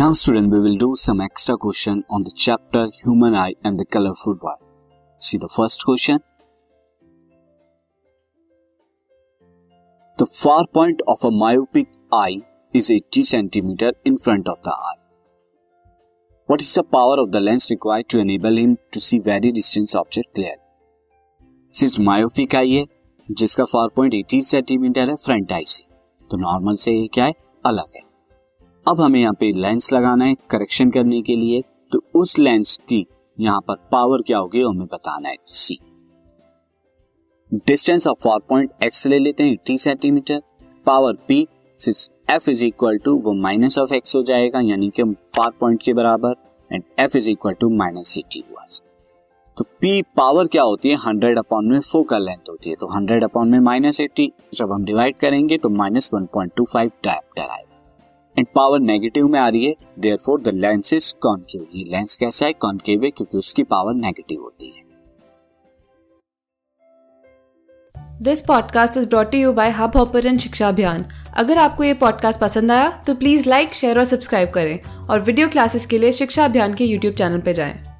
Now student we will do some extra question on the chapter human eye and the colorful world. See the first question. The far point of a myopic eye is 80 centimeter in front of the eye. What is the power of the lens required to enable him to see very distant object clearly? सिर्फ़ myopic eye है जिसका far point 80 centimetre है front eye से तो normal से क्या है अलग है अब हमें यहाँ पे लेंस लगाना है करेक्शन करने के लिए तो उस लेंस की यहाँ पर पावर क्या होगी हमें बताना है see distance of far point x ले लेते हैं eighty centimetre power P F is equal to वो माइनस ऑफ़ एक्स हो जाएगा, यानी कि फार पॉइंट के बराबर and F is equal to minus eighty हुआ। तो पी पावर क्या होती है? हंड्रेड अपॉन में फोकल लेंथ होती है तो हंड्रेड अपॉन में माइनस एट्टी जब हम डिवाइड करेंगे तो minus one point two five diopter आएगा। एंड पावर नेगेटिव में आ रही है there for the lens is concave ये लेंस कैसा है? कॉन्केव है क्योंकि उसकी पावर नेगेटिव होती है। This podcast is brought you by hub hopper Shiksha Abhiyan अगर आपको ये पॉडकास्ट पसंद आया तो प्लीज़ लाइक शेयर और सब्सक्राइब करें और वीडियो क्लासेस के लिए शिक्षा अभियान के यूट्यूब चैनल पर जाएँ।